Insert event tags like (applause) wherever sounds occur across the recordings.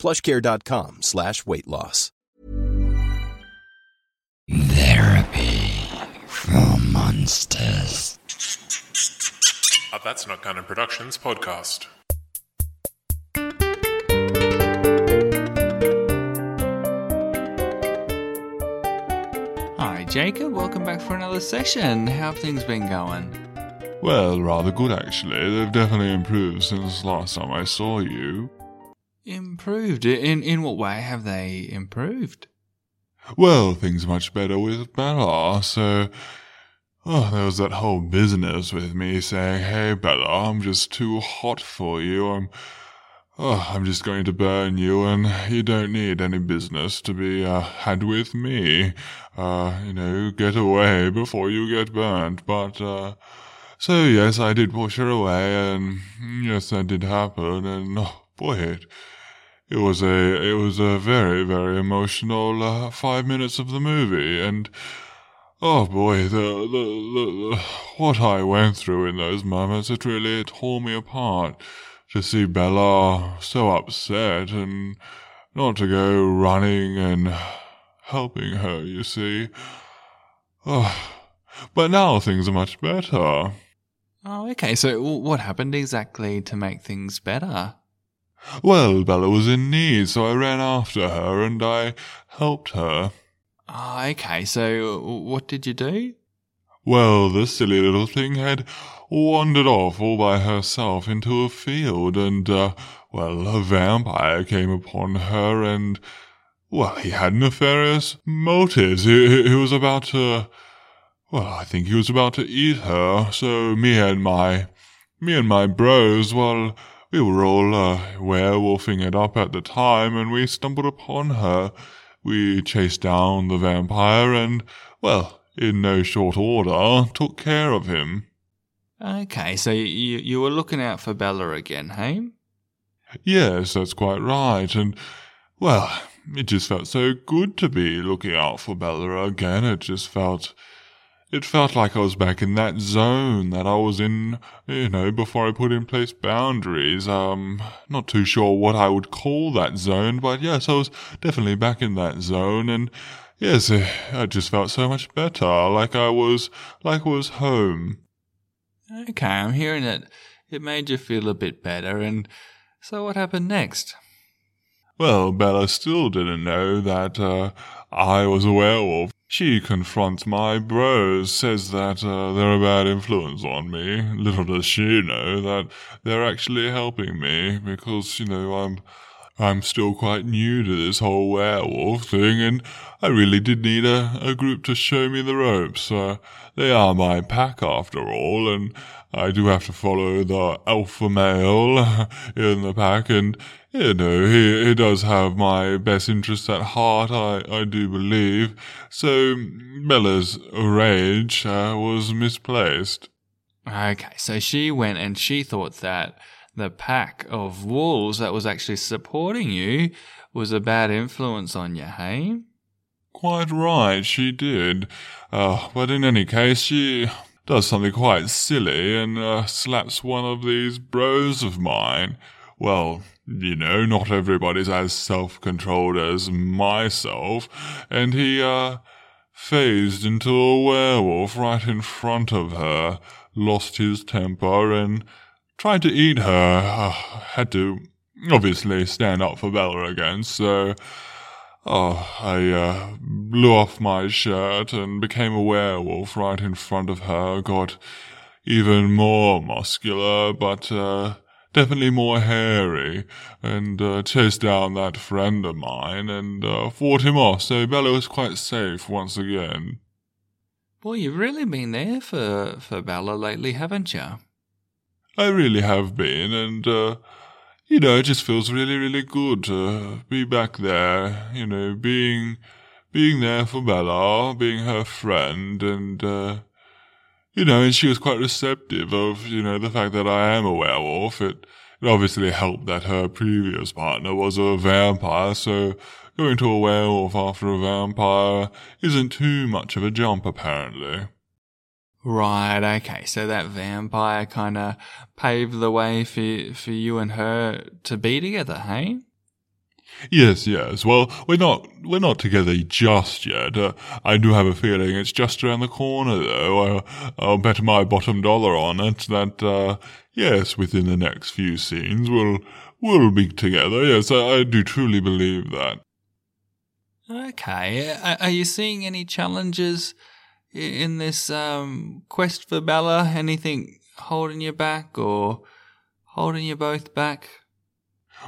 plushcare.com slash weight loss. Therapy for monsters. A That's Not Canon Productions podcast. Hi, Jacob. Welcome back for another session. How have things been going? Well, rather good actually. They've definitely improved since last time I saw you. Improved? In in what way have they improved? Well, things much better with Bella, so. Oh, there was that whole business with me saying, hey, Bella, I'm just too hot for you. I'm. Oh, I'm just going to burn you, and you don't need any business to be uh, had with me. Uh, you know, get away before you get burnt. But, uh, so yes, I did push her away, and yes, that did happen, and oh boy, it, it was a it was a very very emotional uh, five minutes of the movie, and oh boy, the, the the, what I went through in those moments, it really tore me apart to see Bella so upset and not to go running and helping her. You see, oh, but now things are much better. Oh, okay. So, what happened exactly to make things better? Well, Bella was in need, so I ran after her and I helped her. Oh, okay. So, what did you do? Well, the silly little thing had wandered off all by herself into a field, and, uh, well, a vampire came upon her, and, well, he had nefarious motives. He, he was about to, well, I think he was about to eat her, so me and my, me and my bros, well, we were all, uh, werewolfing it up at the time, and we stumbled upon her. We chased down the vampire, and, well, in no short order, took care of him. Okay, so you you were looking out for Bella again, hey? Yes, that's quite right, and, well, it just felt so good to be looking out for Bella again. It just felt, it felt like I was back in that zone that I was in, you know, before I put in place boundaries. Um, not too sure what I would call that zone, but yes, I was definitely back in that zone, and yes, eh, I just felt so much better, like I was, like I was home. Okay, I'm hearing it. It made you feel a bit better, and so what happened next? Well, Bella still didn't know that uh, I was a werewolf. She confronts my bros, says that uh, they're a bad influence on me. Little does she know that they're actually helping me because, you know, I'm I'm still quite new to this whole werewolf thing, and I really did need a, a group to show me the ropes. Uh, they are my pack after all, and I do have to follow the alpha male (laughs) in the pack, and you know, he, he does have my best interests at heart, I, I do believe. So Bella's rage uh, was misplaced. Okay, so she went and she thought that the pack of wolves that was actually supporting you was a bad influence on you, hey? Quite right, she did. Uh, but in any case, she does something quite silly and uh, slaps one of these bros of mine. Well, you know, not everybody's as self-controlled as myself, and he, uh, phased into a werewolf right in front of her, lost his temper, and tried to eat her. Uh, had to, obviously, stand up for Bella again, so, oh, I, uh, blew off my shirt and became a werewolf right in front of her, got even more muscular, but, uh, definitely more hairy, and uh, chased down that friend of mine and uh, fought him off, so Bella was quite safe once again. Boy, you've really been there for, for Bella lately, haven't you? I really have been, and uh, you know, it just feels really, really good to be back there, you know, being, being there for Bella, being her friend, and, uh, you know, and she was quite receptive of, you know, the fact that I am a werewolf. It, it obviously helped that her previous partner was a vampire, so going to a werewolf after a vampire isn't too much of a jump, apparently. Right, okay. So that vampire kind of paved the way for, for you and her to be together, hey? Yes, yes. Well, we're not we're not together just yet. Uh, I do have a feeling it's just around the corner, though. Uh, I'll bet my bottom dollar on it that uh, yes, within the next few scenes we'll we'll be together. Yes, I, I do truly believe that. Okay. Are you seeing any challenges in this um, quest for Bella? Anything holding you back or holding you both back?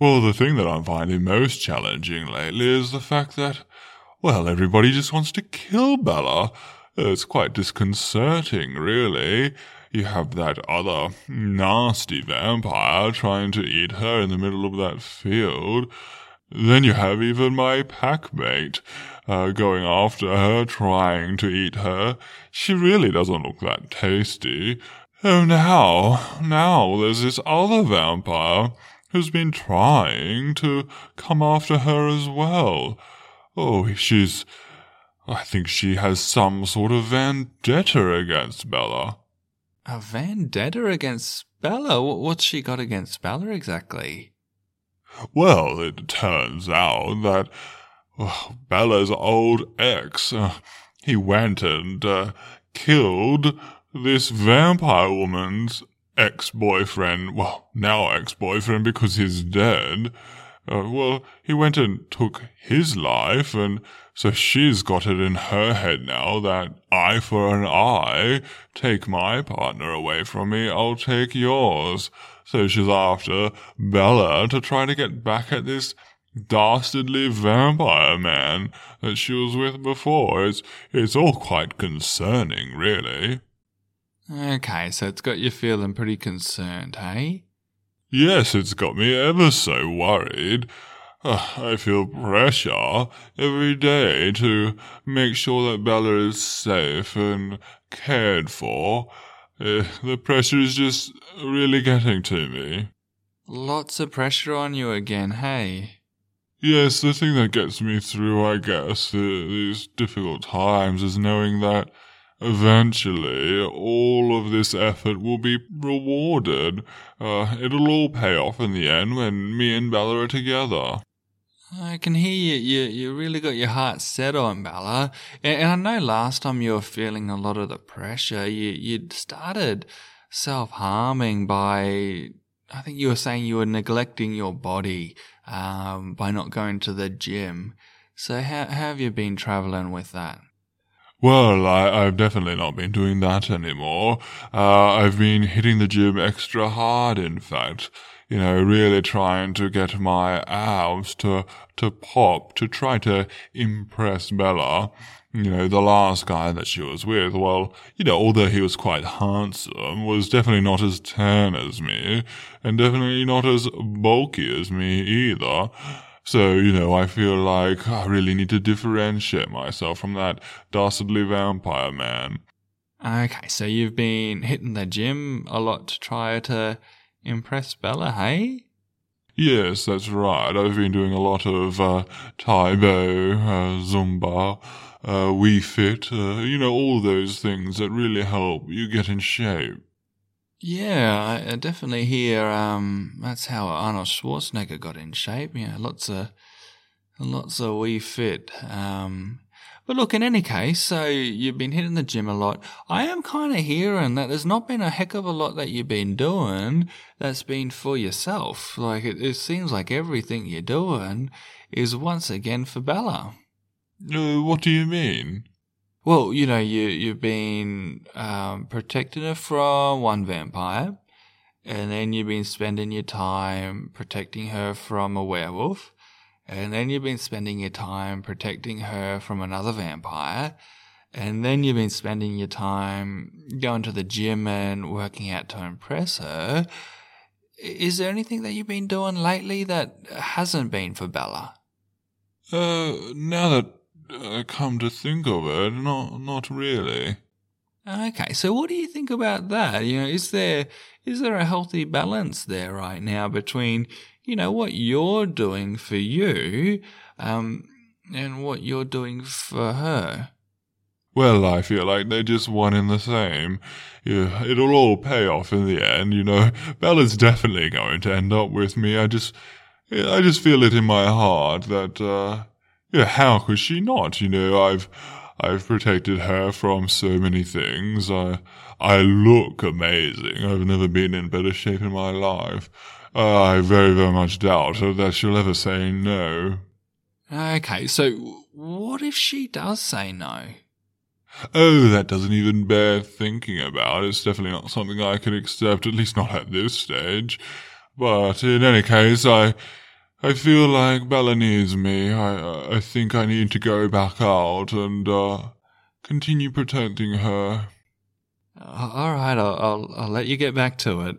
Well, the thing that I'm finding most challenging lately is the fact that, well, everybody just wants to kill Bella. It's quite disconcerting, really. You have that other nasty vampire trying to eat her in the middle of that field. Then you have even my packmate uh, going after her, trying to eat her. She really doesn't look that tasty. Oh, now, now there's this other vampire who's been trying to come after her as well. Oh, she's. I think she has some sort of vendetta against Bella. A vendetta against Bella? What's she got against Bella exactly? Well, it turns out that well, Bella's old ex, uh, he went and uh, killed this vampire woman's ex-boyfriend, well, now ex-boyfriend because he's dead. Uh, well, he went and took his life, and so she's got it in her head now that eye for an eye, take my partner away from me, I'll take yours. So she's after Bella to try to get back at this dastardly vampire man that she was with before. It's, it's all quite concerning, really. Okay, so it's got you feeling pretty concerned, hey? Yes, it's got me ever so worried. I feel pressure every day to make sure that Bella is safe and cared for. Uh, the pressure is just really getting to me. Lots of pressure on you again, hey? Yes, the thing that gets me through, I guess, the, these difficult times is knowing that eventually all of this effort will be rewarded. Uh, it'll all pay off in the end when me and Bella are together. I can hear you. You you really got your heart set on Bella, and, and I know last time you were feeling a lot of the pressure. You you'd started self harming by. I think you were saying you were neglecting your body um, by not going to the gym. So how, how have you been traveling with that? Well, I, have definitely not been doing that anymore. Uh, I've been hitting the gym extra hard, in fact. You know, really trying to get my abs to, to pop, to try to impress Bella. You know, the last guy that she was with, well, you know, although he was quite handsome, was definitely not as tan as me, and definitely not as bulky as me either. So, you know, I feel like I really need to differentiate myself from that dastardly vampire man. Okay, so you've been hitting the gym a lot to try to impress Bella, hey? Yes, that's right. I've been doing a lot of uh, Tae Bo, uh, Zumba, uh, Wii Fit, uh, you know, all those things that really help you get in shape. Yeah, I definitely hear um, that's how Arnold Schwarzenegger got in shape. Yeah, lots of lots of Wii Fit. Um, but look, in any case, so you've been hitting the gym a lot. I am kind of hearing that there's not been a heck of a lot that you've been doing that's been for yourself. Like it, it seems like everything you're doing is once again for Bella. Uh, what do you mean? Well, you know, you you've been um, protecting her from one vampire, and then you've been spending your time protecting her from a werewolf, and then you've been spending your time protecting her from another vampire, and then you've been spending your time going to the gym and working out to impress her. is there anything that you've been doing lately that hasn't been for Bella? Uh, now that I come to think of it, not not really. Okay, so what do you think about that? You know, is there is there a healthy balance there right now between you know what you're doing for you, um, and what you're doing for her? Well, I feel like they're just one and the same. Yeah, it'll all pay off in the end, you know. Bella's definitely going to end up with me. I just, I just feel it in my heart that, uh, yeah, how could she not? You know, I've, I've protected her from so many things. I, I look amazing. I've never been in better shape in my life. I very, very much doubt that she'll ever say no. Okay, so what if she does say no? Oh, that doesn't even bear thinking about. It's definitely not something I can accept, at least not at this stage. But in any case, I, I feel like Bella needs me. I, I think I need to go back out and, uh, continue protecting her. Uh, all right, I'll, I'll I'll let you get back to it.